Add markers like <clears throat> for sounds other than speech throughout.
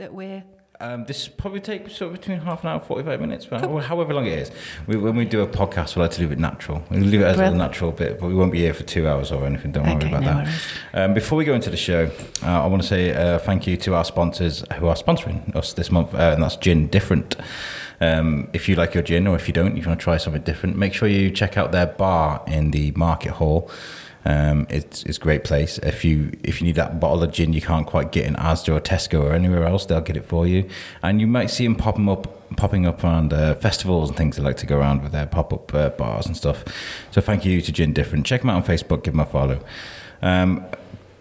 that we're Um, this probably take sort of between half an hour, forty-five minutes, but however long it is. We, when we do a podcast, we like to leave it natural. We leave it as a natural bit, but we won't be here for two hours or anything. Don't worry about no that. Um, before we go into the show, uh, I want to say uh, thank you to our sponsors who are sponsoring us this month, uh, and that's Gin Different. Um, if you like your gin, or if you don't, if you want to try something different, make sure you check out their bar in the Market Hall. Um, it's it's a great place. If you if you need that bottle of gin you can't quite get in Asda or Tesco or anywhere else, they'll get it for you. And you might see them popping up popping up around uh, festivals and things. They like to go around with their pop up uh, bars and stuff. So thank you to Gin Different. Check them out on Facebook. Give them a follow. Um,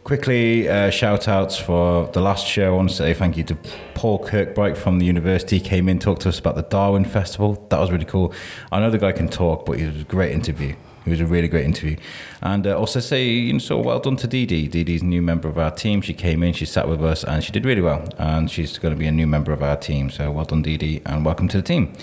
Quickly, uh, shout outs for the last show. I want to say thank you to Paul Kirkbright from the university. He came in, talked to us about the Darwin Festival. That was really cool. I know the guy can talk, but it was a great interview. It was a really great interview. And uh, also say, you know, so well done to Dee Dee. Dee Dee's a new member of our team. She came in, she sat with us, and she did really well. And she's going to be a new member of our team. So well done, Dee Dee, and welcome to the team.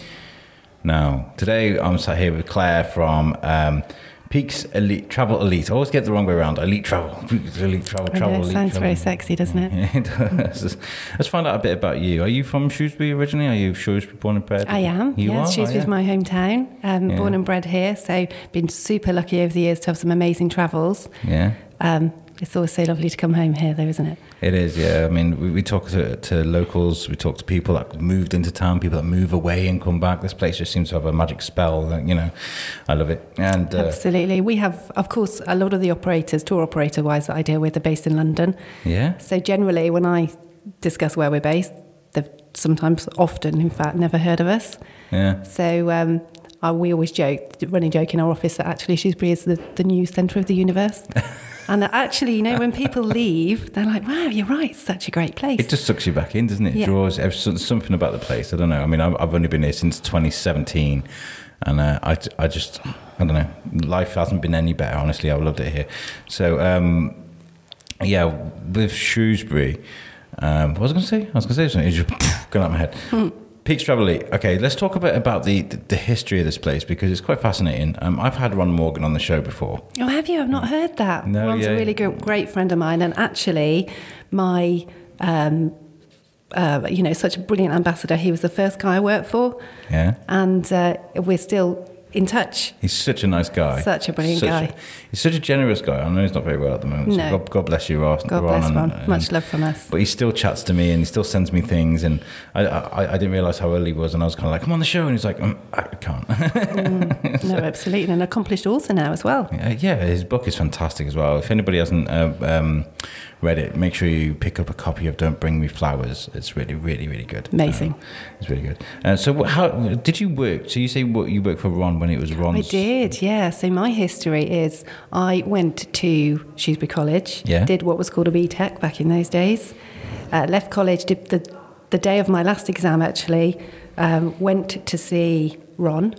Now, today I'm sat here with Claire from um, Peakes Elite Travel Elite. I always get the wrong way around. Elite Travel, <laughs> Peakes Elite Travel, Travel know, Elite. sounds travel. very sexy, doesn't it? Yeah, <laughs> it does. Let's find out a bit about you. Are you from Shrewsbury originally? Are you Shrewsbury born and bred? I am. You yeah, are? Shrewsbury's Oh, yeah. my hometown. Um, Yeah. Born and bred here, so been super lucky over the years to have some amazing travels. Yeah, Um, it's always so lovely to come home here, though, isn't it? it is. Yeah, I mean, we, we talk to, to locals. We talk to people that moved into town, people that move away and come back. This place just seems to have a magic spell. That, you know, I love it. And uh, Absolutely. We have, of course, a lot of the operators, tour operator wise, that I deal with are based in London. yeah, So generally, when I discuss where we're based, they've sometimes, often, in fact, never heard of us. yeah. So um, uh, we always joke, running joke in our office, that actually Shrewsbury is the, the new centre of the universe. <laughs> and that actually, you know, when people <laughs> leave, they're like, wow, you're right, it's such a great place. It just sucks you back in, doesn't it? Yeah. Draws something about the place. I don't know. I mean, I've, only been here since 2017, and uh, I, I just, I don't know. Life hasn't been any better. Honestly, I've loved it here. So, um, yeah, with Shrewsbury, um, what was I going to say? I was going to say something. It's just <laughs> gone out my head. Peakes Travel. Okay, let's talk a bit about the, the history of this place because it's quite fascinating. Um, I've had Ron Morgan on the show before. Oh, have you? I've not heard that. No, Ron's yeah. a really good, great friend of mine, and actually, my, um, uh, you know, such a brilliant ambassador. He was the first guy I worked for, Yeah. and uh, we're still in touch. He's such a nice guy. Such a brilliant Such guy. he's such a generous guy. I know he's not very well at the moment. So No. God, God bless you, Ron. God bless and- Ron. and- Much love from us. But he still chats to me and he still sends me things. And I, I, I didn't realize how early he was. And I was kind of like, come on the show. And he's like, um, I can't. <laughs> no, absolutely, and an accomplished author now as well. Uh, yeah, his book is fantastic as well. If anybody hasn't uh, um, read it, make sure you pick up a copy of Don't Bring Me Flowers. It's really, really, really good. Amazing. Uh, it's really good. Uh, so, how did you work? So, you say what, you worked for Ron when it was Ron? I did, yeah. So my history is I went to Shrewsbury College, Yeah. did what was called a BTEC back in those days. Uh, left college, did the the day of my last exam actually. Um, went to see Ron,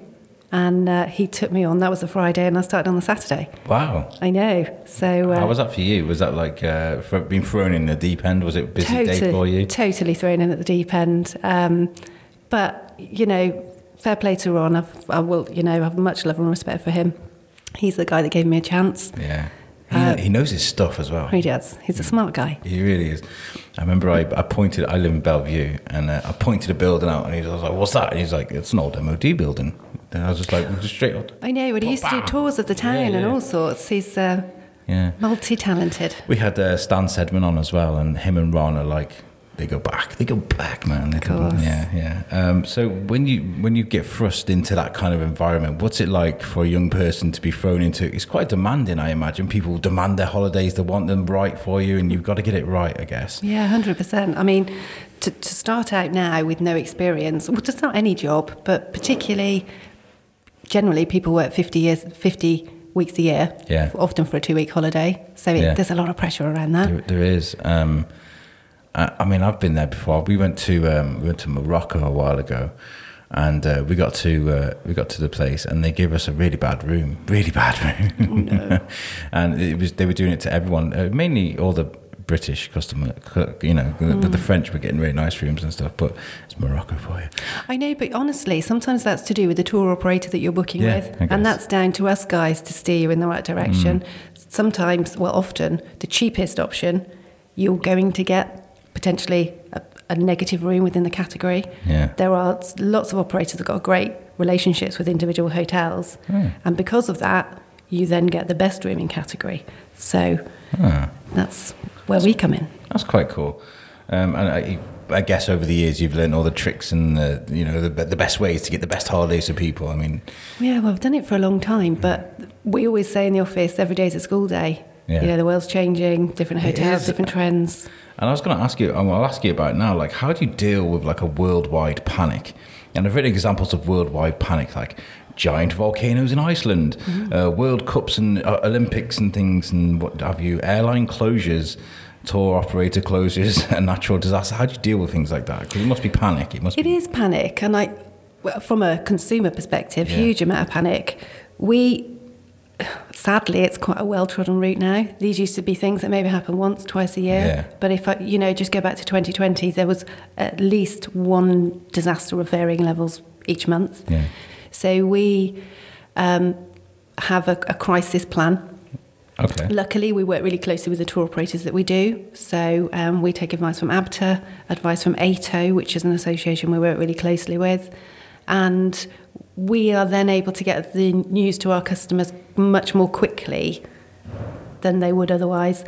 and uh, he took me on. That was a Friday, and I started on the Saturday. Wow. I know. So uh, How was that for you? Was that like uh, for being thrown in the deep end? Was it a busy day totally, for you? totally thrown in at the deep end. Um, but you know, fair play to Ron. I've, I will, you know, have much love and respect for him. He's the guy that gave me a chance. Yeah. He, Uh, he knows his stuff as well. He does. He's a smart guy. He really is. I remember I, I pointed, I live in Belle Vue, and uh, I pointed a building out, and he was like, What's that? And he's like, It's an old MOD building. And I was just like, just straight up. I know, but he used to do tours of the town Yeah, and all sorts. He's uh, Yeah. multi-talented. We had uh, Stan Sedman on as well, and him and Ron are like, they go back. They go back, man. They go- course. yeah, yeah. Um, so when you when you get thrust into that kind of environment, what's it like for a young person to be thrown into? It's quite demanding, I imagine. People demand their holidays; they want them right for you, and you've got to get it right, I guess. Yeah, hundred percent. I mean, to, to start out now with no experience, well, just not any job, but particularly, generally, people work fifty years, fifty weeks a year. Yeah. Often for a two-week holiday, so it, Yeah. there's a lot of pressure around that. There, there is. Um, I, I mean, I've been there before. We went to um, we went to Morocco a while ago, and uh, we got to uh, we got to the place, and they gave us a really bad room, really bad room. No. <laughs> and it was they were doing it to everyone, uh, mainly all the British customer. You know, the, the French were getting really nice rooms and stuff, but it's Morocco for you. I know, but honestly, sometimes that's to do with the tour operator that you're booking Yeah, with. Mm. And that's down to us guys to steer you in the right direction. Sometimes, well, often, the cheapest option, you're going to get potentially a, a negative room within the category. Yeah. There are lots of operators that got great relationships with individual hotels, Hmm. and because of that, you then get the best rooming category. So Ah, that's where we come in. that's quite cool. Um, and I, I guess over the years you've learned all the tricks and the, you know the, the best ways to get the best holidays for people. I mean, Yeah, well, I've done it for a long time, but we always say in the office every day is a school day. Yeah. You know, the world's changing, different hotels, different trends. And I was going to ask you, I'll ask you about it now. Like, how do you deal with like a worldwide panic? And I've read examples of worldwide panic, like giant volcanoes in Iceland, uh, World Cups and uh, Olympics and things, and what have you, airline closures, tour operator closures, <laughs> and natural disaster. How do you deal with things like that? Because it must be panic. It must. It be, is panic, and I, well, from a consumer perspective, Yeah. huge amount of panic. We, sadly, it's quite a well-trodden route now. These used to be things that maybe happen once, twice a year. Yeah. But if I, you know, just go back to 2020, there was at least one disaster of varying levels each month. Yeah. So we um, have a, a crisis plan Okay. Luckily, we work really closely with the tour operators that we do. So um, we take advice from ABTA, advice from AITO, which is an association we work really closely with. And we are then able to get the news to our customers much more quickly than they would otherwise.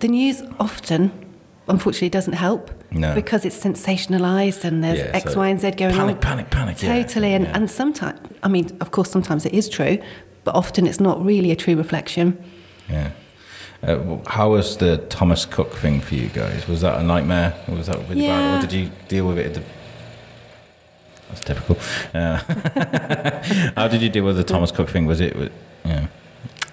The news often, unfortunately, doesn't help No. because it's sensationalised and there's Yeah, X, so Y, and Z going panic, on. panic, panic, yeah, Totally. And, yeah. and sometimes, I mean, of course, sometimes it is true, but often it's not really a true reflection. Yeah. Uh, how was the Thomas Cook thing for you guys? Was that a nightmare? Or was that really bad? Or did you deal with it? At the... That's typical. Uh, <laughs> how did you deal with the Thomas Cook thing? Was it? Yeah.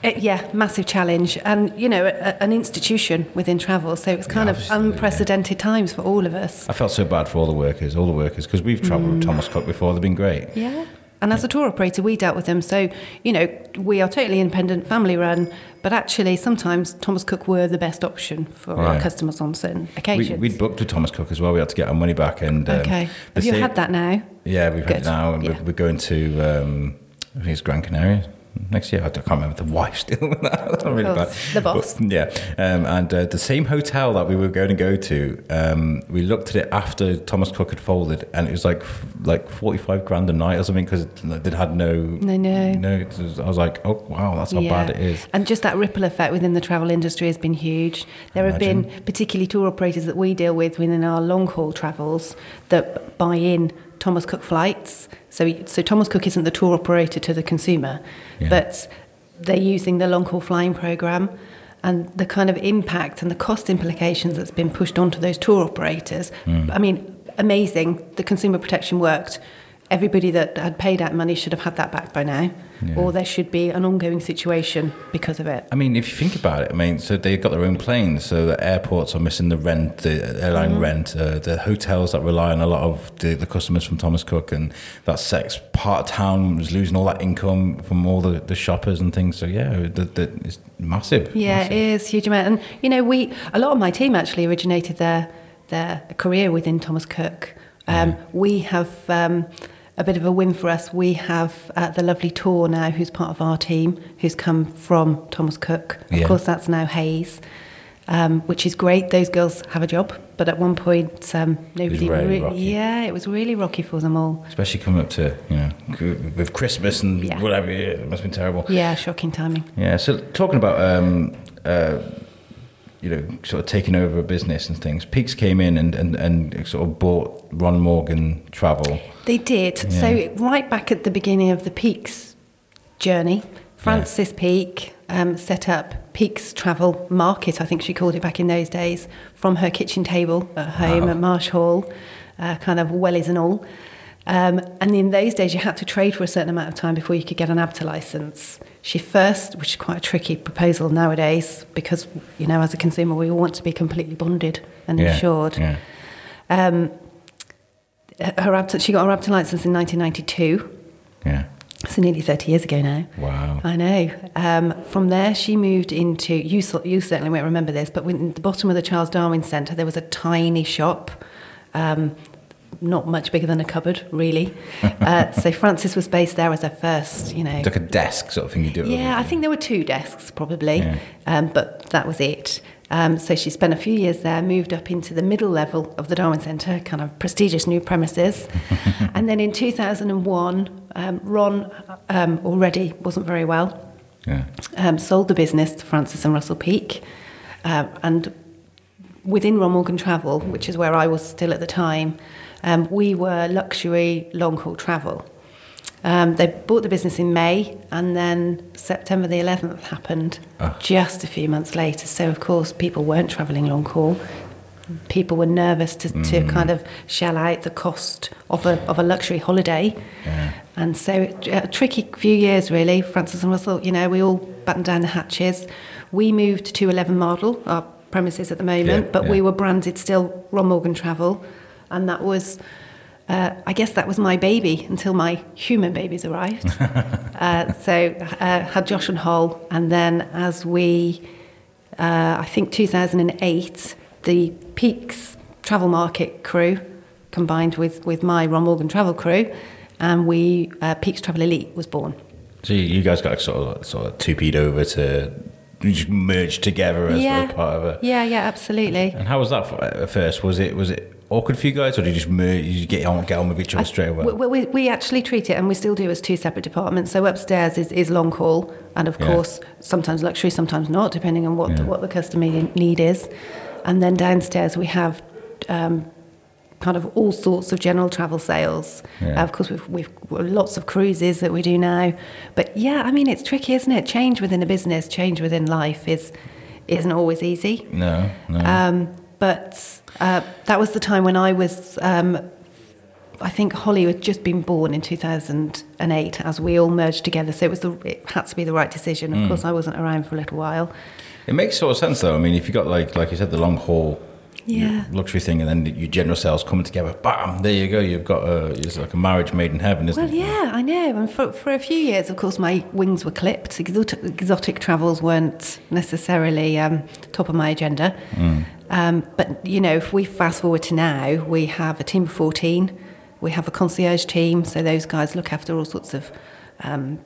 Uh, yeah, massive challenge, and you know, a, a- an institution within travel. So it's kind of Absolutely, yeah. unprecedented times for all of us. I felt so bad for all the workers, all the workers, because we've travelled Mm. with Thomas Cook before. They've been great. Yeah. And as a tour operator, we dealt with them. So, you know, we are totally independent, family run, but actually sometimes Thomas Cook were the best option for our customers on certain We, occasions. we'd booked with Thomas Cook as well. We had to get our money back. And um, okay. Have you same- had that now? Yeah, we've had it now. and Yeah. We're, we're going to, um, I think it's Gran Canaria next year. I can't remember the wife still. <laughs> Really Of bad. course, the boss. But, yeah, um, and uh, the same hotel that we were going to go to, um, we looked at it after Thomas Cook had folded, and it was like like forty five grand a night or something because they had no. No, no. No, was- I was like, oh wow, that's how Yeah. bad it is. And just that ripple effect within the travel industry has been huge. There have been particularly tour operators that we deal with within our long haul travels that buy in Thomas Cook flights. So, so Thomas Cook isn't the tour operator to the consumer, Yeah. but they're using the long haul flying program. And the kind of impact and the cost implications that's been pushed onto those tour operators. Hmm. I mean, amazing. The consumer protection worked. Everybody that had paid out money should have had that back by now, Yeah. or there should be an ongoing situation because of it. I mean, if you think about it, I mean, so they've got their own planes, so the airports are missing the rent, the airline Mm-hmm. rent, uh, the hotels that rely on a lot of the, the customers from Thomas Cook, and that sex part of town was losing all that income from all the, the shoppers and things. So yeah, the, the, it's massive. Yeah, massive. it is huge amount, and you know, we a lot of my team actually originated their their career within Thomas Cook. Um, We have um, a bit of a win for us. We have uh, the lovely Tor now, who's part of our team, who's come from Thomas Cook. Of Yeah. course, that's now Hays. Um, which is great. Those girls have a job, but at one point, um, nobody. very rea- rocky. yeah, it was really rocky for them all. Especially coming up to you know with Christmas and Yeah. whatever, it must have been terrible. Yeah, shocking timing. Yeah. So talking about um, uh, you know sort of taking over a business and things, Peakes came in and, and, and sort of bought Ron Morgan Travel. They did. Yeah. So right back at the beginning of the Peakes journey, Frances Peake um, set up Peakes Travel Market, I think she called it back in those days, from her kitchen table at home Wow. at Marsh Hall, uh, kind of wellies and all. Um, and in those days, you had to trade for a certain amount of time before you could get an ABTA license. She first, which is quite a tricky proposal nowadays, because you know, as a consumer, we all want to be completely bonded and Yeah, insured. Yeah. Um, her ABTA, she got her ABTA license in 1992, Yeah. so nearly 30 years ago now. Wow. I know. Um, from there, she moved into, you, you certainly won't remember this, but in the bottom of the Charles Darwin Centre, there was a tiny shop, um, not much bigger than a cupboard, really. <laughs> uh, so Frances was based there as her first, you know. It's like a desk sort of thing you do. Yeah, I think there were two desks probably, Yeah. um, but that was it. Um, so she spent a few years there, moved up into the middle level of the Darwin Centre, kind of prestigious new premises. <laughs> and then in 2001, um, Ron um, already wasn't very well Yeah. um, sold the business to Frances and Russell Peake. Um, and within Ron Morgan Travel, which is where I was still at the time, um, we were luxury long haul travel. Um, they bought the business in May, and then September the 11th happened Ah. just a few months later. So, of course, people weren't travelling long haul. People were nervous to, to kind of shell out the cost of a, of a luxury holiday. Yeah. And so, a tricky few years, really. Frances and Russell, you know, we all battened down the hatches. We moved to 11 Mardol, our premises at the moment, Yeah, but yeah. we were branded still Ron Morgan Travel. And that was, uh, I guess that was my baby until my human babies arrived. <laughs> uh, so, uh, had Josh and Hull. And then, as we, uh, I think 2008, the Peakes Travel Market crew combined with, with my Ron Morgan Travel crew, and we uh, Peakes Travel Elite was born. So you, guys got sort of sort of two peed over to just merged together as yeah, a part of it. yeah, yeah, absolutely. And how was that for, at first? Was it was it awkward for you guys, or did you just you get on get on with each other straight away? We, we, we actually treat it, and we still do, as two separate departments. So upstairs is, is long haul, and of Yeah. course, sometimes luxury, sometimes not, depending on what the, what the customer need is. And then downstairs we have um, kind of all sorts of general travel sales. Yeah. Uh, of course, we've, we've lots of cruises that we do now. But yeah, I mean, it's tricky, isn't it? Change within a business, change within life is isn't always easy. no, no. Um, but uh, that was the time when I was, um, I think Holly had just been born in 2008 as we all merged together. So it, was the, it had to be the right decision. Of Mm. course, I wasn't around for a little while. it makes sort of sense though. I mean, if you've got like like you said, the long haul Yeah. luxury thing, and then your general sales coming together, bam, there you go. You've got a it's like a marriage made in heaven, isn't Well, it? Well, yeah, I know. And for, for a few years, of course, my wings were clipped. Exotic, exotic travels weren't necessarily um, top of my agenda. Um, but, you know, if we fast forward to now, we have a team of 14. We have a concierge team. So those guys look after all sorts of um,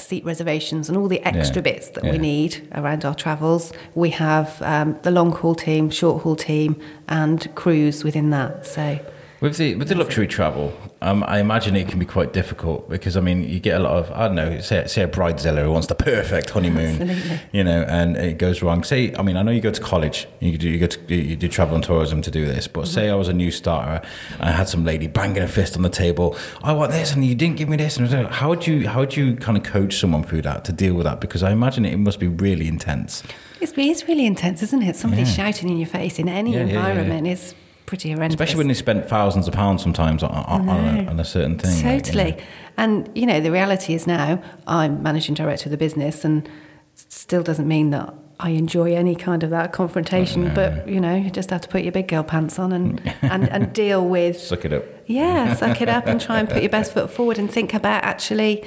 seat reservations and all the extra Yeah, bits that yeah. we need around our travels. We have um, the long haul team, short haul team, and crews within that. So. With the with the luxury travel, um, I imagine it can be quite difficult because I mean you get a lot of I don't know say say a bridezilla who wants the perfect honeymoon, Absolutely. you know, and it goes wrong. Say I mean I know you go to college, you do you go to you do travel and tourism to do this, but say I was a new starter, and I had some lady banging a fist on the table, I want this and you didn't give me this, and I was like, how would you how would you kind of coach someone through that to deal with that? Because I imagine it must be really intense. It's, it's really intense, isn't it? Somebody Yeah. shouting in your face in any Yeah, yeah, yeah, environment is pretty horrendous. Especially when they spent thousands of pounds sometimes on, on, on, a, on a certain thing. like, you know. Totally. And, you know, the reality is now I'm managing director of the business and still doesn't mean that I enjoy any kind of that confrontation. But, you know, you just have to put your big girl pants on and, <laughs> and, and deal with Suck it up. Yeah, suck it up and try and put your best <laughs> foot forward and think about actually.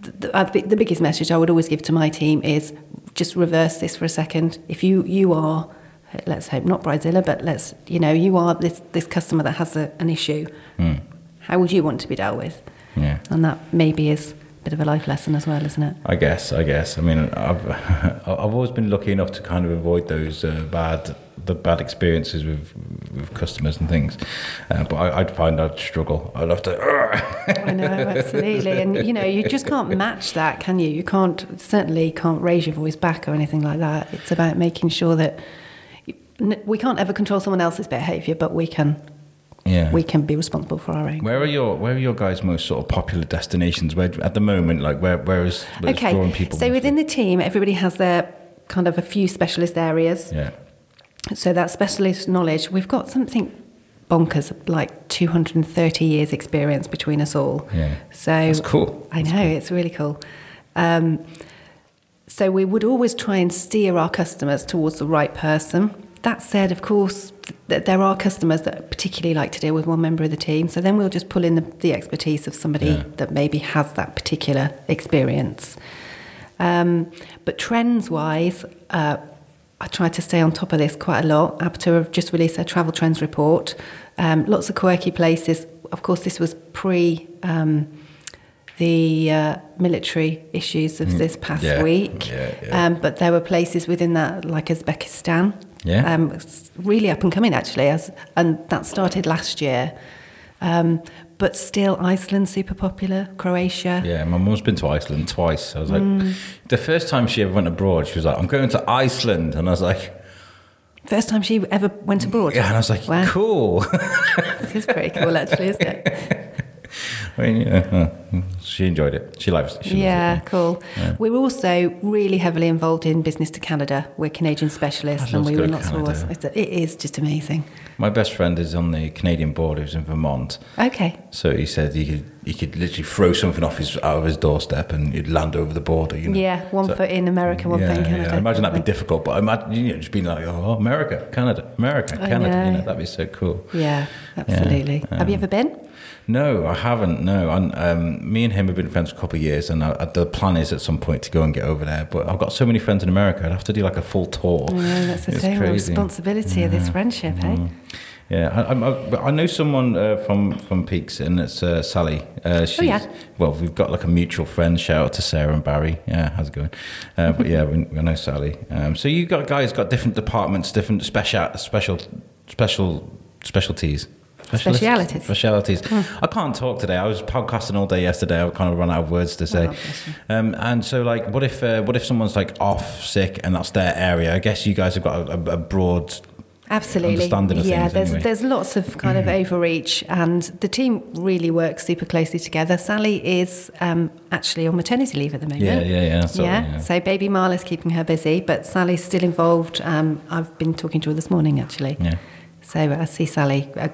The, the, uh, the biggest message I would always give to my team is just reverse this for a second. If you you are, let's hope not bridezilla, but let's you know you are this this customer that has a, an issue. How would you want to be dealt with? Yeah. And that maybe is a bit of a life lesson as well, isn't it? I guess. I guess. I mean, I've <laughs> I've always been lucky enough to kind of avoid those uh, bad the bad experiences with with customers and things. Uh, but I, I'd find I'd struggle. I'd have to. <laughs> I know, absolutely. And you know, you just can't match that, can you? You can't certainly can't raise your voice back or anything like that. It's about making sure that we can't ever control someone else's behaviour, but we can yeah. we can be responsible for our own. where are your Where are your guys' most sort of popular destinations? Where at the moment, like where where is where's drawing Okay, people? so within the team, everybody has their kind of a few specialist areas. yeah. So that specialist knowledge, we've got something bonkers, like 230 years experience between us all. Yeah. So That's cool. I know it's really cool. Um, so we would always try and steer our customers towards the right person. That said, of course, th- there are customers that particularly like to deal with one member of the team. So then we'll just pull in the, the expertise of somebody Yeah. that maybe has that particular experience. Um, but trends wise, uh, I try to stay on top of this quite a lot. ABTA have just released their travel trends report. Um, lots of quirky places. Of course, this was pre um, the uh, military issues of this past Mm. Yeah, week. yeah, yeah. Um, but there were places within that, like Uzbekistan. Yeah. Um, it's really up and coming, actually, as, and that started last year. Um, but still, Iceland super popular. Croatia. Yeah, my mum's been to Iceland twice. I was like, Mm. the first time she ever went abroad, she was like, I'm going to Iceland. And I was like, First time she ever went abroad. yeah, and I was like, Wow. cool. <laughs> This is pretty cool, actually, isn't it? <laughs> I mean, yeah, she enjoyed it. She loves it. She yeah, it. cool. We're also really heavily involved in business to Canada. We're Canadian specialists, and we were lots of. It's- It is just amazing. My best friend is on the Canadian border. He's in Vermont. Okay. So he said he could he could literally throw something off his out of his doorstep and it'd land over the border. You know? Yeah, one So- foot in America, one yeah, foot in Canada. Yeah. I imagine that'd be difficult, but I imagine you know, just being like, oh, America, Canada, America, Canada. You know. know, that'd be so cool. Yeah, absolutely. Have you um, ever been? No, I haven't. No, and um, me and him have been friends for a couple of years, and I, the plan is at some point to go and get over there. But I've got so many friends in America, I'd have to do like a full tour. Yeah, that's the It's same crazy. responsibility of this friendship, eh? Yeah, I, I, I- I know someone uh, from from Peakes, and it's uh, Sally. Uh, she's, Oh, yeah. Well, we've got like a mutual friend. Shout out to Sarah and Barry. Yeah, how's it going? Uh, but yeah, we, I know Sally. Um, so you got guys got different departments, different special special special specialties. Specialities. Specialities. I can't talk today. I was podcasting all day yesterday. I've kind of run out of words to say. Oh. Um, and so, like, what if uh, what if someone's like off sick and that's their area? I guess you guys have got a, a, broad Absolutely. understanding of yeah, there's anyway. there's lots of kind of overreach, and the team really works super closely together. Sally is um, actually on maternity leave at the moment. Yeah, yeah, yeah. Sorry, yeah. yeah. So baby Marla's keeping her busy, but Sally's still involved. Um, I've been talking to her this morning actually. Yeah. So I see Sally uh,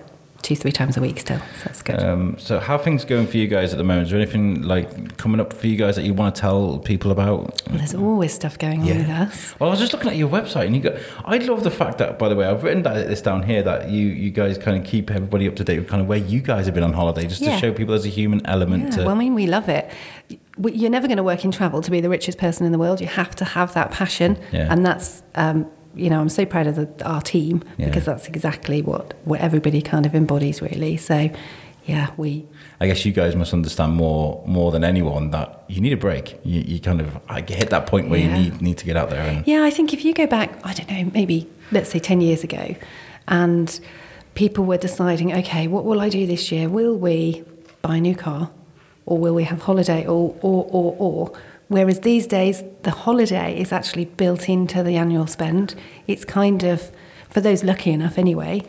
two, three times a week still. So that's good. Um, so how things going for you guys at the moment? Is there anything like coming up for you guys that you want to tell people about? well, there's always stuff going on with us. Well, I was just looking at your website, and you got. I love the fact that, by the way, I've written that, this down here that you you guys kind of keep everybody up to date with kind of where you guys have been on holiday, just Yeah. to show people there's a human element Yeah, to. well, I mean, we love it. You're never going to work in travel to be the richest person in the world. You have to have that passion, Yeah. and that's um, you know I'm so proud of the, our team Yeah. because that's exactly what what everybody kind of embodies really. So, yeah, we I guess you guys must understand more more than anyone that you need a break. You, you kind of I hit that point where Yeah. you need need to get out there and. Yeah, I think if you go back, I don't know, maybe let's say 10 years ago, and people were deciding, okay, what will I do this year? Will we buy a new car? Or will we have holiday? Or, or, or, or. Whereas these days, the holiday is actually built into the annual spend. It's kind of, for those lucky enough anyway,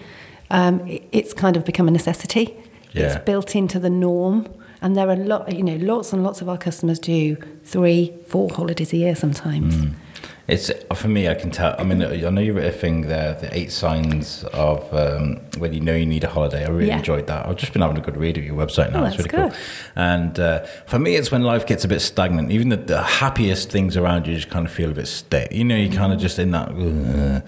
um, it- it's kind of become a necessity. Yeah. It's built into the norm. And there are lot, you know, lots and lots of our customers do three, four holidays a year sometimes. Mm. It's for me. I can tell. I mean, I know you wrote a thing there, the eight signs of um, when you know you need a holiday. I really Yeah. enjoyed that. I've just been having a good read of your website now. Oh, it's really good. cool. And uh, for me, it's when life gets a bit stagnant. Even the, the happiest things around you just kind of feel a bit stale. You know, you kind Mm. of just in that, "Ugh,"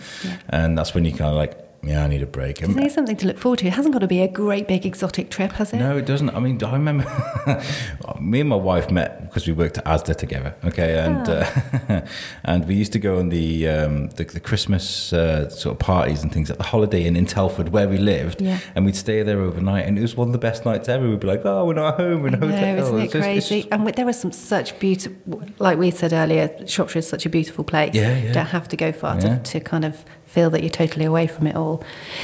and that's when you kind of like, yeah, I need a break. Isn't something to look forward to? It hasn't got to be a great big exotic trip, has it? No, it doesn't. I mean, I remember <laughs> me and my wife met because we worked at ASDA together. Okay, and uh, <laughs> and we used to go on the um, the, the Christmas uh, sort of parties and things at the Holiday Inn in Telford where we lived, Yeah. and we'd stay there overnight, and it was one of the best nights ever. We'd be like, oh, we're not home, we're in a hotel. isn't it It's just- crazy? and there are some such beautiful, like we said earlier, Shropshire is such a beautiful place. Yeah, yeah. You don't have to go far Yeah. to, to kind of feel that you're totally away from it all.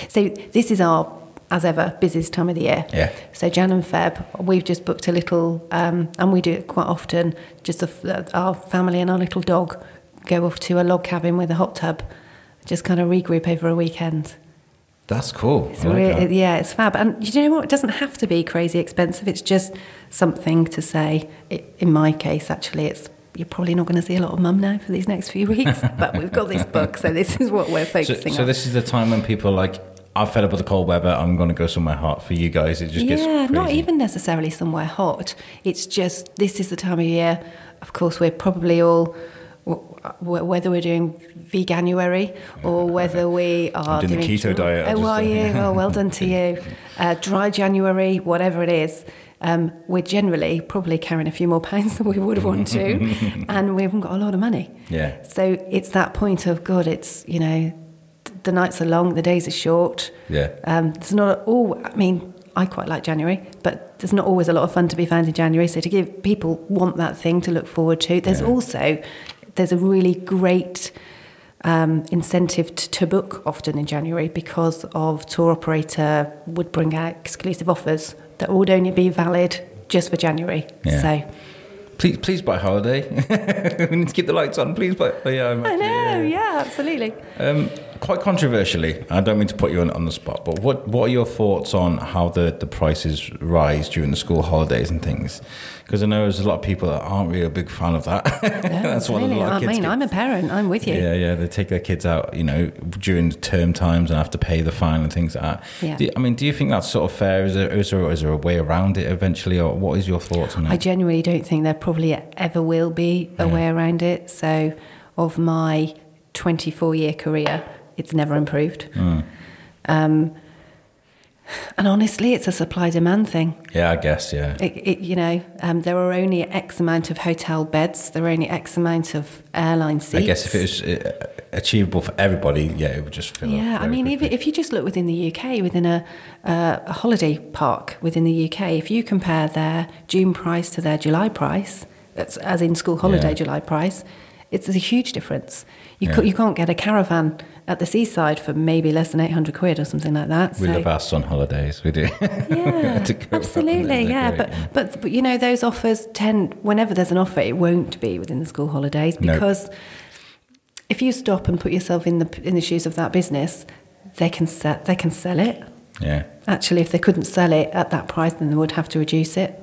So this is our, as ever, busiest time of the year. Yeah. So Jan and Feb, we've just booked a little, um, and we do it quite often. Just a f our family and our little dog go off to a log cabin with a hot tub, just kind of regroup over a weekend. That's cool. It's like really, that. yeah, it's fab. And you know what? It doesn't have to be crazy expensive. It's just something to say. It, in my case, actually, it's you're probably not going to see a lot of mum now for these next few weeks. <laughs> but we've got this book, so this is what we're focusing so on. So this is the time when people are like, I'm fed up with the cold weather. I'm going to go somewhere hot. For you guys, it just gets yeah, not even necessarily somewhere hot. It's just this is the time of year. Of course, we're probably all. Whether we're doing veganuary or whether we are doing the keto diet, Oh, are you? Oh, well done to you. Uh, dry January, whatever it is. Um, we're generally probably carrying a few more pounds <laughs> than we would want to, <laughs> and we haven't got a lot of money. Yeah. So it's that point of God. It's you know, the nights are long, the days are short. Yeah. Um, there's not all. I mean, I quite like January, but there's not always a lot of fun to be found in January. So to give people want that thing to look forward to. There's Yeah. also there's a really great um, incentive to, to book often in January because of tour operator would bring out exclusive offers that would only be valid just for January. Yeah. So Please, please buy holiday. <laughs> we need to keep the lights on. Please buy. Oh, yeah, I'm I actually- know, yeah, absolutely. Um, quite controversially, I don't mean to put you on, on the spot, but what what are your thoughts on how the, the prices rise during the school holidays and things? Because I know there's a lot of people that aren't really a big fan of that. <laughs> That's what a lot of I kids mean, get. I'm a parent. I'm with you. Yeah, yeah, they take their kids out, you know, during term times and have to pay the fine and things like that. Yeah. Do I mean, do you think that's sort of fair? Is there, is there, is there a way around it eventually, or what is your thoughts on it? I genuinely don't think there probably ever will be a way around it. So, of my 24 year career, it's never improved. Mm. Um, and honestly, it's a supply demand thing. Yeah, I guess, yeah. It, it, you know, um, there are only X amount of hotel beds, there are only X amount of airline seats. I guess if it was uh, achievable for everybody, yeah, it would just fill up. Yeah, I mean, if, if you just look within the UK, within a, uh, a holiday park within the UK, if you compare their June price to their July price, that's as in school holiday Yeah. July price, it's a huge difference. You, Yeah. ca- you can't get a caravan at the seaside for maybe less than 800 quid or something like that. we so- love our sun holidays, we do. <laughs> yeah, to go up and absolutely. Yeah, great, but, yeah. but but you know those offers tend whenever there's an offer, it won't be within the school holidays because if you stop and put yourself in the in the shoes of that business, they can set they can sell it. yeah. Actually, if they couldn't sell it at that price, then they would have to reduce it,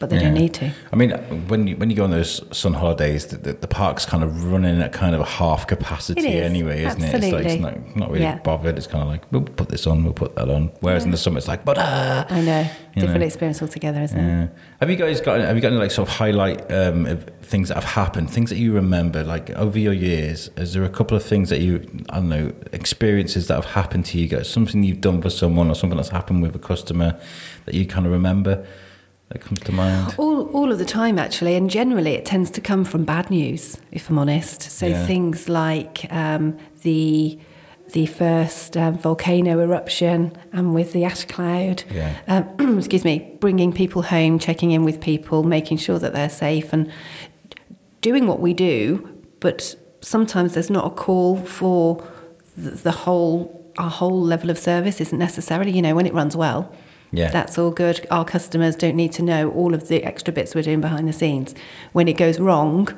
but they don't need to. I mean, when you when you go on those sun holidays, the, the, the park's kind of running at kind of a half capacity It is, anyway, isn't it? It's like it's absolutely. not, not really Yeah. bothered. It's kind of like we'll put this on, we'll put that on. Whereas in the summer, it's like, but ah. I know, different know. experience altogether, isn't it? Have you guys got have you got any like sort of highlight um, things that have happened, things that you remember, like over your years? Is there a couple of things that you I don't know experiences that have happened to you guys? Something you've done for someone or something that's happened with a customer that you kind of remember that comes to mind? All, all of the time, actually, and generally it tends to come from bad news, if I'm honest. So Yeah. things like um, the the first um, volcano eruption and with the ash cloud. Yeah. Um, <clears throat> excuse me, bringing people home, checking in with people, making sure that they're safe, and doing what we do. But sometimes there's not a call for the, the whole our whole level of service isn't necessarily. You know, when it runs well. Yeah. That's all good. Our customers don't need to know all of the extra bits we're doing behind the scenes. When it goes wrong,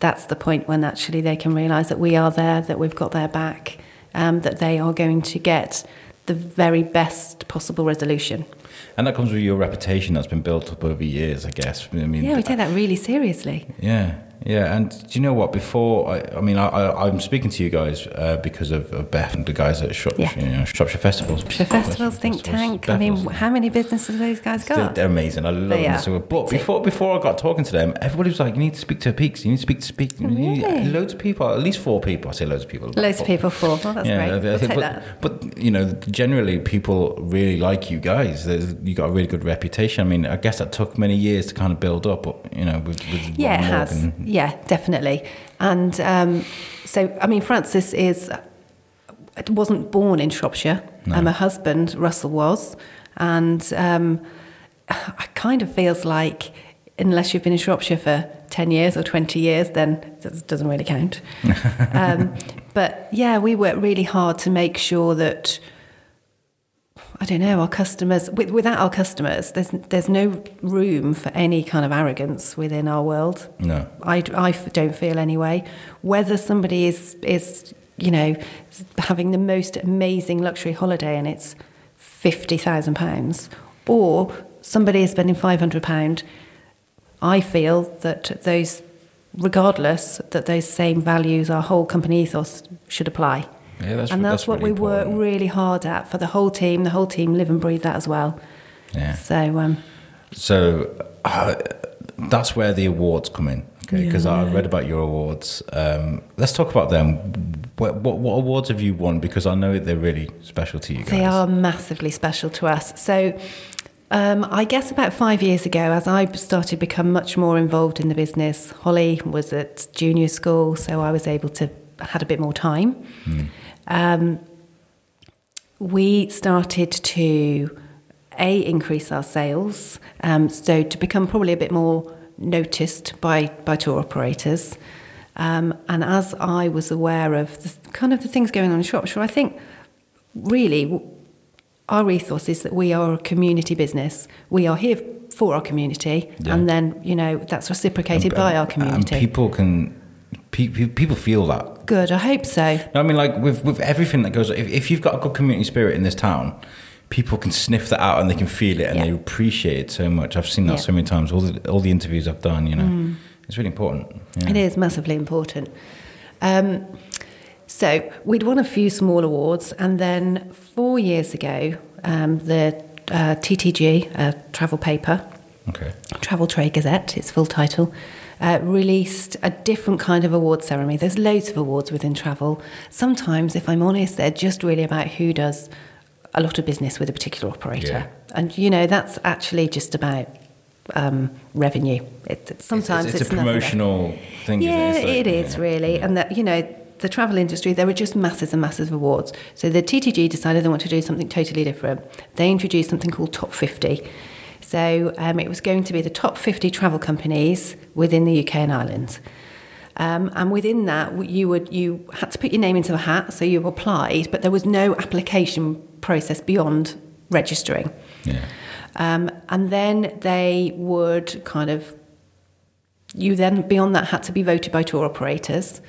that's the point when actually they can realise that we are there, that we've got their back, um, that they are going to get the very best possible resolution. And that comes with your reputation that's been built up over years, I guess. I mean, Yeah, we take that really seriously. Yeah, yeah, and do you know what? Before, I, I mean, I, I, I'm speaking to you guys uh, because of, of Beth and the guys at Shropshire, Yeah. you know, Shropshire Festivals. Shropshire Festivals, Think Festivals, Tank. I mean, how many businesses those guys They're, got? they're amazing. I love They them so. But before before I got talking to them, everybody was like, "You need to speak to Peakes. You need to speak to Speak." Really? loads of people, at least four people. I say loads of people. Loads of people four. Oh, that's Yeah, great. We'll take but, that. but you know, generally people really like you guys. There's, you got a really good reputation. I mean, I guess that took many years to kind of build up. But you know, with, with Yeah, it has. Yeah, definitely. And um, so, I mean, Frances is wasn't born in Shropshire. No. Um, her husband Russell was, and um, it kind of feels like unless you've been in Shropshire for ten years or twenty years, then it doesn't really count. <laughs> um, but yeah, we work really hard to make sure that. I don't know, our customers, with, without our customers, there's, there's no room for any kind of arrogance within our world. No. I, I don't feel anyway. Whether somebody is, is, you know, having the most amazing luxury holiday and it's £50,000 or somebody is spending £500, I feel that those, regardless, that those same values, our whole company ethos should apply. Yeah, that's and that's, that's what really we work really hard at for the whole team. The whole team live and breathe that as well. Yeah. So, um, So uh, that's where the awards come in. Okay, because Yeah. I read about your awards. Um, let's talk about them. What, what, what awards have you won? Because I know they're really special to you guys. They are massively special to us. So, Um, I guess about five years ago, as I started to become much more involved in the business, Holly was at junior school, so I was able to had a bit more time. Um, we started to a increase our sales, um, so to become probably a bit more noticed by by tour operators. Um, and as I was aware of the, kind of the things going on in Shropshire, I think really our ethos is that we are a community business. We are here for our community, Yeah. and then you know that's reciprocated And- by our community. and people can, pe- pe- people feel that. Good, I hope so. No, I mean, like with with everything that goes, if, if you've got a good community spirit in this town, people can sniff that out and they can feel it and Yeah. they appreciate it so much. I've seen that Yeah. Mm. so many times. All the all the interviews I've done, you know, it's really important. Yeah. It is massively important. Um, so we'd won a few small awards, and then four years ago, um, the uh, TTG, uh, travel paper, Okay. Travel Trade Gazette, its full title, uh, released a different kind of award ceremony. There's loads of awards within travel. Sometimes, if I'm honest, they're just really about who does a lot of business with a particular operator. Yeah. And, you know, that's actually just about um, revenue. It, it- sometimes it's, it's, it's a nothing promotional thing. Yeah, isn't it, it It's is like- yeah. really, and that you know the travel industry there were just masses and masses of awards. So the TTG decided they want to do something totally different. They introduced something called Top 50. So um, it was going to be the top 50 travel companies within the UK and Ireland. Um, and within that, you would you had to put your name into a hat, so you applied, but there was no application process beyond registering. Yeah. Um, and then they would kind of, you then beyond that had to be voted by tour operators,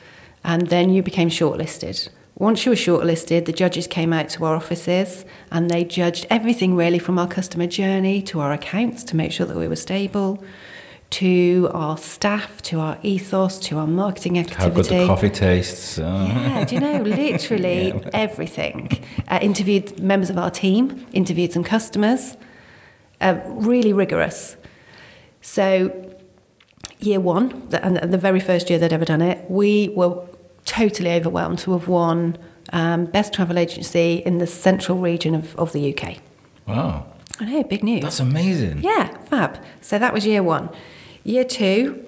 and then you became shortlisted. Once you were shortlisted, the judges came out to our offices and they judged everything really from our customer journey to our accounts to make sure that we were stable, to our staff, to our ethos, to our marketing activity. How good the coffee tastes. uh, Yeah, do you know, <laughs> literally everything. Uh, interviewed members of our team, interviewed some customers, uh, really rigorous. So, year one, and the very first year they'd ever done it, we were totally overwhelmed to have won um, Best Travel Agency in the central region of, of the UK. Wow. I know, big news. That's amazing. Yeah, fab. So that was year one. Year two,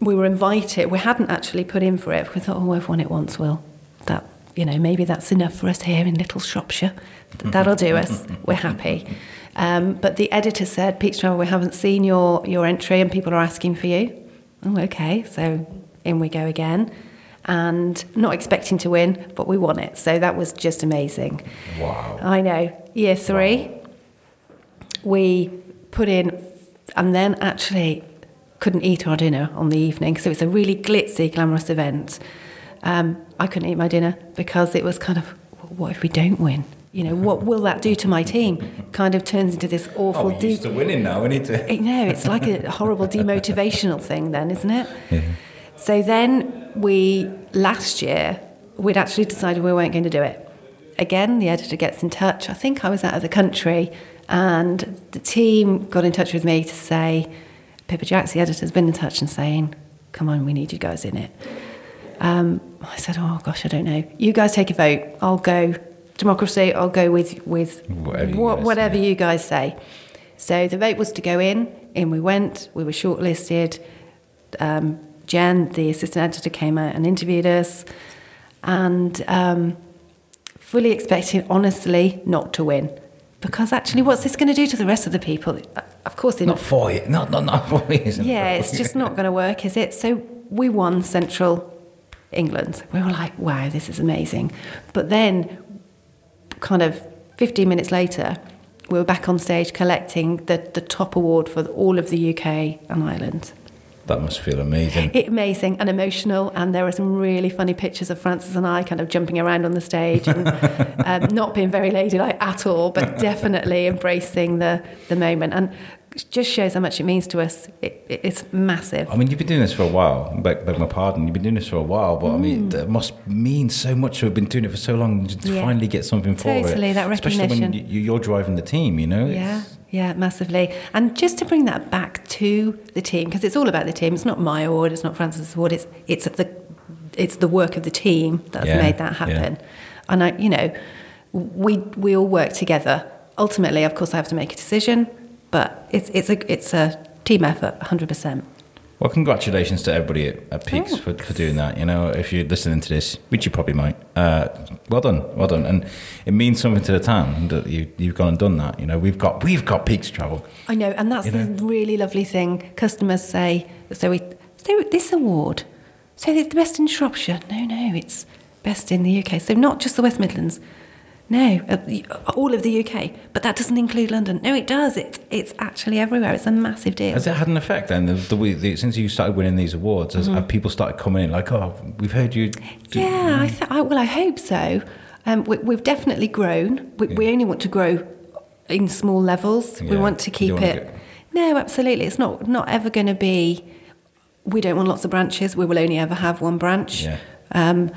we were invited. We hadn't actually put in for it. We thought, oh, we've won it once. Will. that you know, maybe that's enough for us here in Little Shropshire. That'll do us. We're happy. Um, but the editor said, Peakes Travel, we haven't seen your your entry, and people are asking for you. Oh, okay. So in we go again. And not expecting to win, but we won it. So that was just amazing. Wow. I know. Year three, we put in, and then actually couldn't eat our dinner on the evening. So it's a really glitzy, glamorous event. Um, I couldn't eat my dinner because it was kind of, what if we don't win? You know, what will that do to my team? Kind of turns into this Oh, awful. we're used to winning now. We need to. You know, it's like a horrible <laughs> demotivational thing, then, isn't it? Yeah. So then we, last year, we'd actually decided we weren't going to do it. Again, the editor gets in touch. I think I was out of the country, and the team got in touch with me to say, Pippa Jacks, the editor's been in touch and saying, come on, we need you guys in it. Um, I said, oh gosh, I don't know. You guys take a vote. I'll go democracy. I'll go with with Whatever you guys whatever say. you guys say. So the vote was to go in. In we went. We were shortlisted. Um, Jen, the assistant editor, came out and interviewed us, and um, fully expecting, honestly, not to win. Because actually, what's this going to do to the rest of the people? Uh, Of course, they're Not for you. Not, not, not for you. isn't <laughs> it? yeah, it's just not going to work, is it? So we won Central England. We were like, wow, this is amazing. But then, kind of 15 minutes later, we were back on stage collecting the, the top award for all of the UK and Ireland. That must feel amazing. It, amazing and emotional, and there were some really funny pictures of Frances and I kind of jumping around on the stage and <laughs> um, not being very ladylike at all, but definitely embracing the, the moment. And it just shows how much it means to us. It, it, it's massive. I mean, you've been doing this for a while. Beg, beg my pardon. You've been doing this for a while, but I mean, that must mean so much to have been doing it for so long to Mm. Yeah. finally get something for it. Totally, that Especially when you, you're driving the team, you know? Yeah, It's- yeah, massively. And just to bring that back to the team, because it's all about the team. It's not my award. It's not Frances's award. It's it's the it's the work of the team that's Yeah, made that happen. And I, you know, we we all work together ultimately, of course, I have to make a decision, but it's it's a it's a team effort, hundred percent. Well, congratulations to everybody at, at Peakes Oh. for, for doing that. You know, if you're listening to this, which you probably might, uh, well done, well done, and it means something to the town that you you've gone and done that. You know, we've got we've got Peakes travel. I know, and that's You the know? really lovely thing. Customers say, so we, so this award, so it's the best in Shropshire. No, no, it's best in the UK. So not just the West Midlands. No, uh, all of the UK. But that doesn't include London. No, it does. It's it's actually everywhere. It's a massive deal. Has it had an effect then? The, the, the, since you started winning these awards, has, have people started coming in like, oh, we've heard you. Do, Mm-hmm. Yeah, I th- I, well, I hope so. Um, we, we've definitely grown. We, we only want to grow in small levels. We want to keep it. get- No, absolutely. It's not not ever going to be. We don't want lots of branches. We will only ever have one branch. Yeah. Um,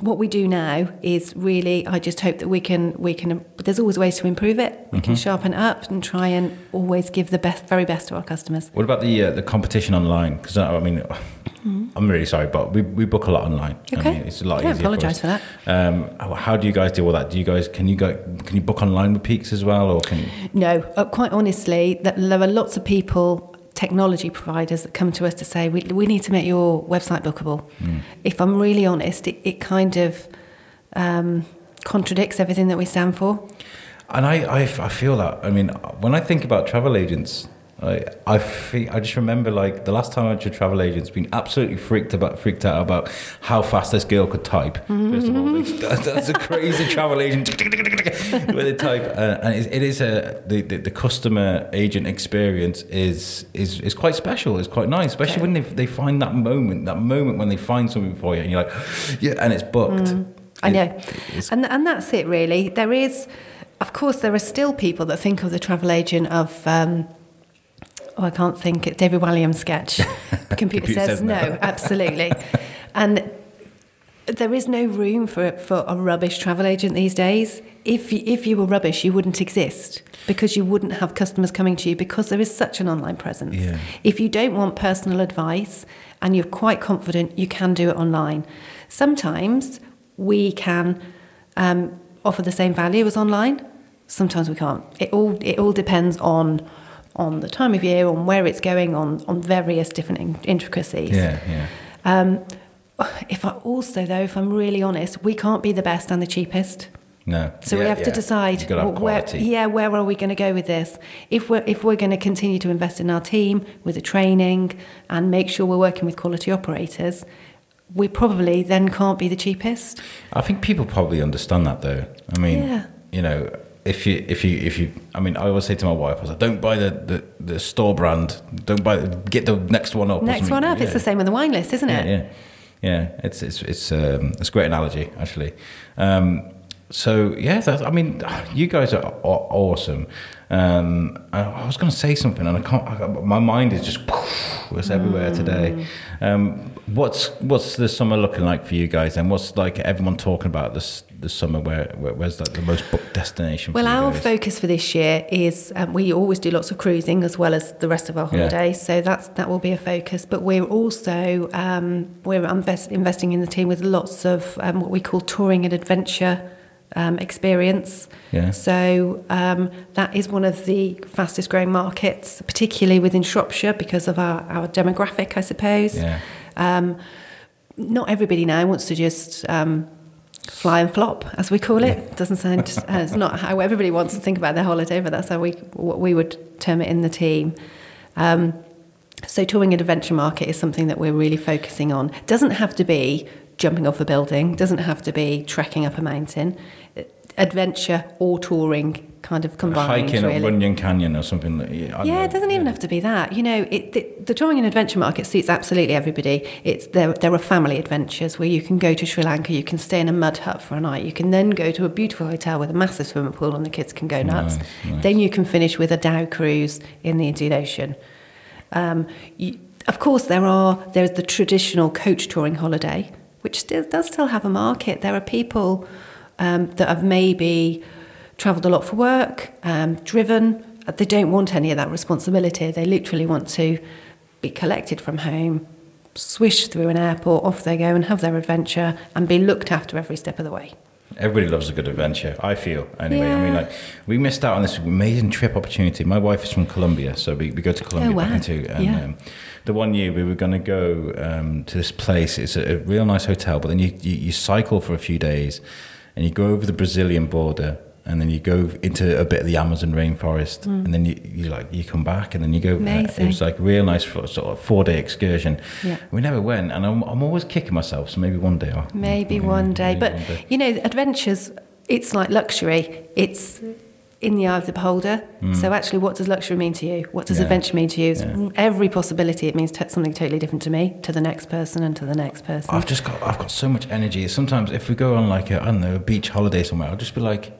what we do now is really. I just hope that we can. We can. There's always ways to improve it. We Mm-hmm. can sharpen up and try and always give the best, very best to our customers. What about the uh, the competition online? Because I mean, <sighs> I'm really sorry, but we, we book a lot online. I Mm-hmm. Okay. mean, it's a lot Don't easier. apologise for, for that. Um, how- do you guys deal with that? Do you guys can you go can you book online with Peakes as well, or can No, uh, quite honestly, that there are lots of people, technology providers, that come to us to say, we, we need to make your website bookable. If I'm really honest, it, it kind of um, contradicts everything that we stand for. And I, I, I feel that. I mean, when I think about travel agents, I, I, feel, I just remember like the last time I went to a travel agents being absolutely freaked about, freaked out about how fast this girl could type. First of all, that's, that's a crazy travel agent <laughs> where they type, uh, and it, it is a the, the, the customer agent experience is is is quite special. It's quite nice, especially when they, they find that moment, that moment when they find something for you, and you're like, <gasps> yeah, and it's booked. I know. it's- And, and that's it, really. There is, of course, there are still people that think of the travel agent of, um, oh, I can't think, it, David Walliams sketch. <laughs> The computer, Computer says, says no. no, <laughs> absolutely. and there is no room for, for a rubbish travel agent these days. If you, if you were rubbish, you wouldn't exist because you wouldn't have customers coming to you because there is such an online presence. Yeah. If you don't want personal advice and you're quite confident, you can do it online. Sometimes we can um, offer the same value as online. Sometimes we can't. It all it all depends on on the time of year, on where it's going, on on various different in- intricacies. yeah, yeah. Um, if I also though, if I'm really honest, we can't be the best and the cheapest. No. So we Yeah, have to decide You've got to have wh- where, yeah, where are we going to go with this? If we're if we're going to continue to invest in our team with the training and make sure we're working with quality operators, we probably then can't be the cheapest. I think people probably understand that though. I mean, Yeah. you know, if you if you if you, I mean, I always say to my wife, I was like, don't buy the the, the store brand, don't buy, get the next one up. Next one up, Yeah. it's the same with the wine list, isn't it? yeah, yeah. yeah. It's it's it's um, it's a great analogy actually. Um, so yeah, that's, I mean, you guys are aw- awesome. Um, I, I was going to say something, and I can't. I, my mind is just it's everywhere today. Um, what's what's the summer looking like for you guys? And what's like everyone talking about this this summer? Where, where where's like the most booked destination? Well, for you our guys? focus for this year is um, we always do lots of cruising as well as the rest of our Yeah. holidays, so that's that will be a focus. But we're also um, we're invest, investing in the team with lots of um, what we call touring and adventure um, experience. Yeah. So um, that is one of the fastest growing markets, particularly within Shropshire because of our, our demographic, I suppose. Yeah. Um, not everybody now wants to just um, fly and flop, as we call it. Doesn't sound. <laughs> Uh, it's not how everybody wants to think about their holiday, but that's how we what we would term it in the team. Um, so touring and adventure market is something that we're really focusing on. Doesn't have to be jumping off a building. Doesn't have to be trekking up a mountain. Adventure or touring kind of combined. hiking really. up Runyon Canyon or something. Like, yeah, Yeah, know. it doesn't even have to be that. You know, it, the, the touring and adventure market suits absolutely everybody. It's there. There are family adventures where you can go to Sri Lanka, you can stay in a mud hut for a night, you can then go to a beautiful hotel with a massive swimming pool, and the kids can go nuts. Nice, nice. Then you can finish with a dhow cruise in the Indian Ocean. Um, you, of course, there are there's the traditional coach touring holiday, which still does still have a market. There are people um, that have maybe travelled a lot for work, um, driven. They don't want any of that responsibility. They literally want to be collected from home, swish through an airport, off they go and have their adventure and be looked after every step of the way. Everybody loves a good adventure. I feel anyway. I mean, like we missed out on this amazing trip opportunity. My wife is from Colombia, so we, we go to Colombia Oh, wow. back into. And, Yeah. um, the one year we were going to go um, to this place. It's a, a real nice hotel, but then you, you you cycle for a few days, and you go over the Brazilian border, and then you go into a bit of the Amazon rainforest, and then you, you like you come back, and then you go. uh, it. Amazing. was like a real nice sort of four day excursion. Yeah. We never went, and I'm, I'm always kicking myself. So maybe one day. I'll, Maybe yeah, one day. maybe But, one day. you know, adventures, it's like luxury. It's in the eye of the beholder. Mm. So, actually, what does luxury mean to you? What does. Yeah. adventure mean to you? Yeah. Mm, every possibility, it means t- something totally different to me, to the next person, and to the next person. I've just got I've got so much energy. Sometimes if we go on like a I don't know a beach holiday somewhere, I'll just be like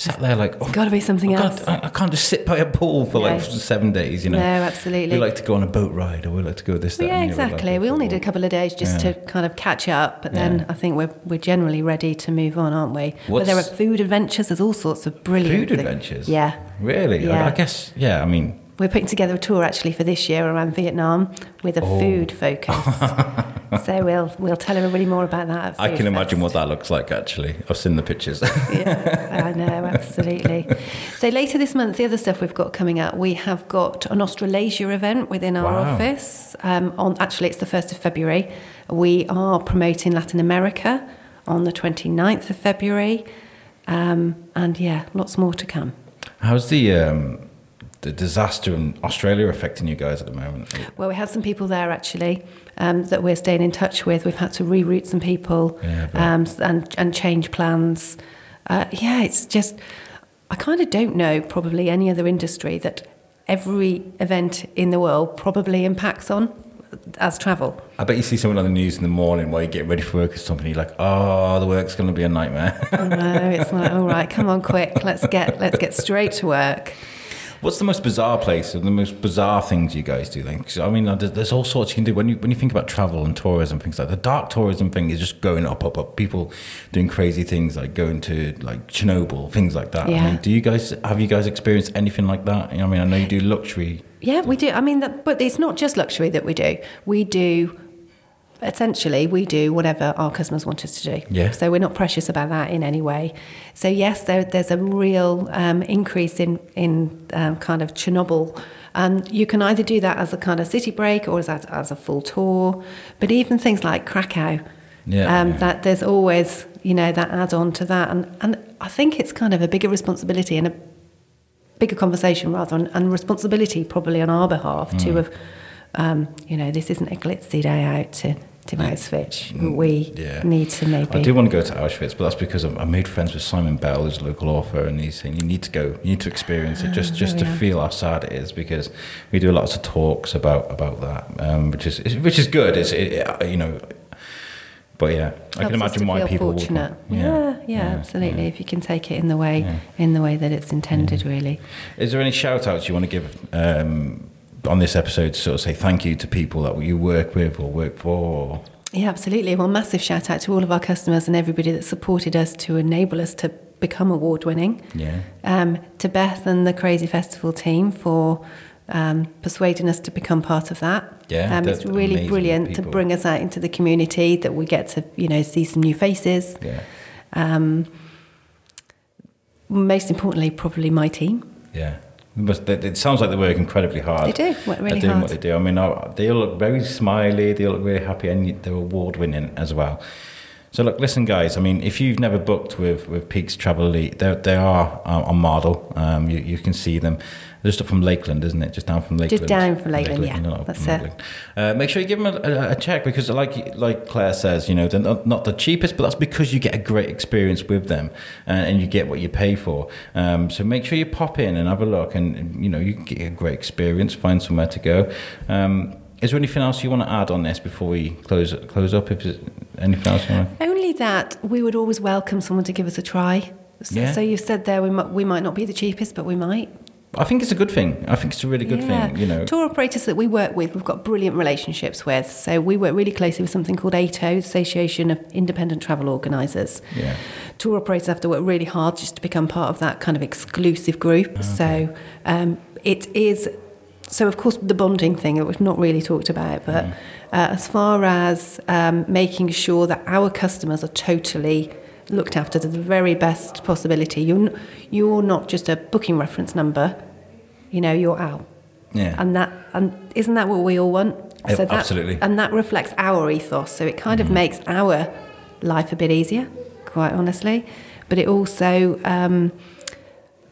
sat there like oh, Got to be something I else. I, I can't just sit by a pool for like seven days. You know, No, absolutely. We like to go on a boat ride, or we like to go this that. yeah, and the like, exactly. We all need a couple of days just Yeah. to kind of catch up, but then Yeah. I think we're we're generally ready to move on, aren't we? but there are food adventures. There's all sorts of brilliant Food things. adventures? Yeah, Really? Yeah. I, I guess. Yeah. I mean, we're putting together a tour actually for this year around Vietnam with a Oh. food focus. <laughs> so we'll we'll tell everybody more about that. At I can imagine Fest. what that looks like. Actually, I've seen the pictures. <laughs> yeah, I know, absolutely. So later this month, the other stuff we've got coming up, we have got an Australasia event within our Wow. office. Um, on actually, it's the first of February. We are promoting Latin America on the 29th of February, um, and yeah, lots more to come. How's the um, the disaster in Australia affecting you guys at the moment? Well, we have some people there actually um, that we're staying in touch with. We've had to reroute some people Yeah, um, and and change plans. Uh, yeah, it's just I kind of don't know probably any other industry that every event in the world probably impacts on as travel. I bet you see someone on the news in the morning while you're getting ready for work or something. You're like, oh, the work's going to be a nightmare. oh No, it's like all right, come on, quick, let's get let's get straight to work. What's the most bizarre place or the most bizarre things you guys do then? I mean, there's, there's all sorts you can do when you when you think about travel and tourism things like the dark tourism thing is just going up, up, up. People doing crazy things like going to like Chernobyl, things like that. I Yeah. mean, do you guys have you guys experienced anything like that? I mean, I know you do luxury. Yeah, we do. I mean, that, but it's not just luxury that we do. We do, essentially, we do whatever our customers want us to do. Yeah. So we're not precious about that in any way. So yes, there, there's a real um, increase in in um, kind of Chernobyl. And you can either do that as a kind of city break or as a, as a full tour. But even things like Krakow, Yeah, um, yeah. that there's always you know that add on to that, and and I think it's kind of a bigger responsibility and a bigger conversation rather and, and responsibility probably on our behalf Mm. to have um, you know this isn't a glitzy day out to to Auschwitz we Mm, yeah. need to maybe I do want to go to Auschwitz, but that's because I'm, made friends with Simon Bell, who's a local author, and he's saying you need to go, you need to experience it, just just to Ah, there we are. feel how sad it is. Because we do lots of talks about about that, um, which is which is good. It's it, you know, but yeah, I can imagine why people would fortunate want- yeah, yeah absolutely if you can take it in the way Yeah. in the way that it's intended really Is there any shout outs you want to give um, on this episode to sort of say thank you to people that you work with or work for? Or, Yeah, absolutely. Well, massive shout out to all of our customers and everybody that supported us to enable us to become award winning. yeah. Um, to Beth and the Crazy Festival team for um, persuading us to become part of that. Yeah, um, it's really brilliant to bring us out into the community that we get to, you know, see some new faces. Yeah. Um, most importantly, probably my team. Yeah. But they- it sounds like they work incredibly hard. They do, work really They're doing hard. what they do. I mean, they all look very smiley. They all look really happy, and they're award winning as well. So look, listen, guys. I mean, if you've never booked with with Peakes Travel Elite, they they are uh, on Mardol. Um, you you can see them. Just up from Lakeland, isn't it? Just down from Lakeland. Just down from Lakeland, yeah. not That's it. Lakeland. Uh, make sure you give them a, a, a check because, like like Claire says, you know, they're not, not the cheapest, but that's because you get a great experience with them and, and you get what you pay for. Um, so make sure you pop in and have a look, and you know, you get a great experience. Find somewhere to go. Um, is there anything else you want to add on this before we close close up? If anything else you want to Only that we would always welcome someone to give us a try. So, Yeah. so you said there we might, we might not be the cheapest, but we might. I think it's a good thing. I think it's a really good thing. You know, Tour operators that we work with, we've got brilliant relationships with. So we work really closely with something called AITO, Association of Independent Travel Organisers. yeah. Tour operators have to work really hard just to become part of that kind of exclusive group. So um, it is. So of course the bonding thing that we've not really talked about, but uh, as far as um, making sure that our customers are totally looked after to the very best possibility. You're n- you're not just a booking reference number. You know, you're out. Yeah. and that and isn't that what we all want? Yeah, that, absolutely. And that reflects our ethos. So it kind of makes our life a bit easier, quite honestly. But it also um,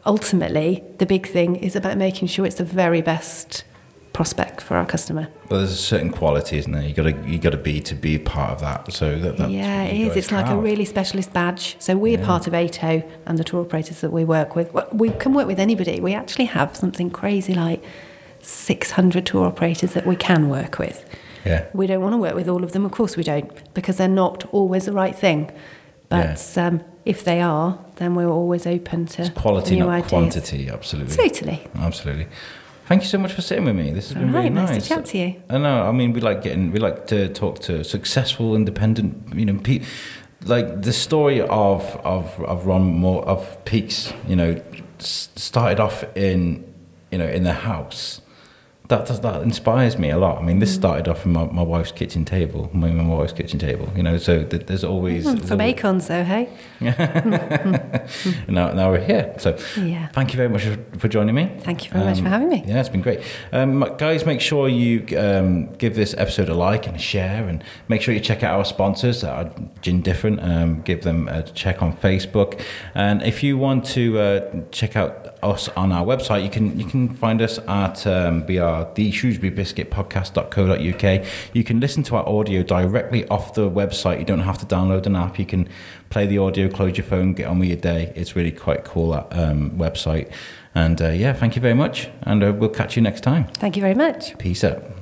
ultimately the big thing is about making sure it's the very best prospect for our customer. Well, there's a certain quality, isn't there? You got to you got to be to be part of that. So that, that's yeah, it is. It's like a really specialist badge. So we're part of AITO and the tour operators that we work with. We can work with anybody. We actually have something crazy like 600 tour operators that we can work with. yeah. We don't want to work with all of them, of course we don't, because they're not always the right thing. But um, if they are, then we're always open to It's quality, new not ideas. quantity. Absolutely. Totally. Absolutely. Thank you so much for sitting with me. This has been All really right, nice to chat to you. I know. I mean, we like getting, we like to talk to successful, independent, you know, pe- like the story of of of Ron Moore of Peakes. You know, s- started off in, you know, in the house. That does that inspires me a lot. I mean, Mm. this started off from my, my wife's kitchen table, my, my wife's kitchen table. You know, so th- there's always there's From always- Acorns, though, hey? <laughs> now, now we're here. So Yeah. thank you very much for, joining me. Thank you very much for having me. Yeah, it's been great. Um, guys, make sure you um, give this episode a like and a share, and make sure you check out our sponsors that are Gin Different. Um, give them a check on Facebook, and if you want to uh, check out us on our website, you can you can find us at um, are the Shrewsbury Biscuit Podcast.co.uk. You can listen to our audio directly off the website. You don't have to download an app. You can play the audio, close your phone, get on with your day. It's really quite cool that um, website. And uh, yeah, thank you very much, and uh, we'll catch you next time. Thank you very much. Peace out.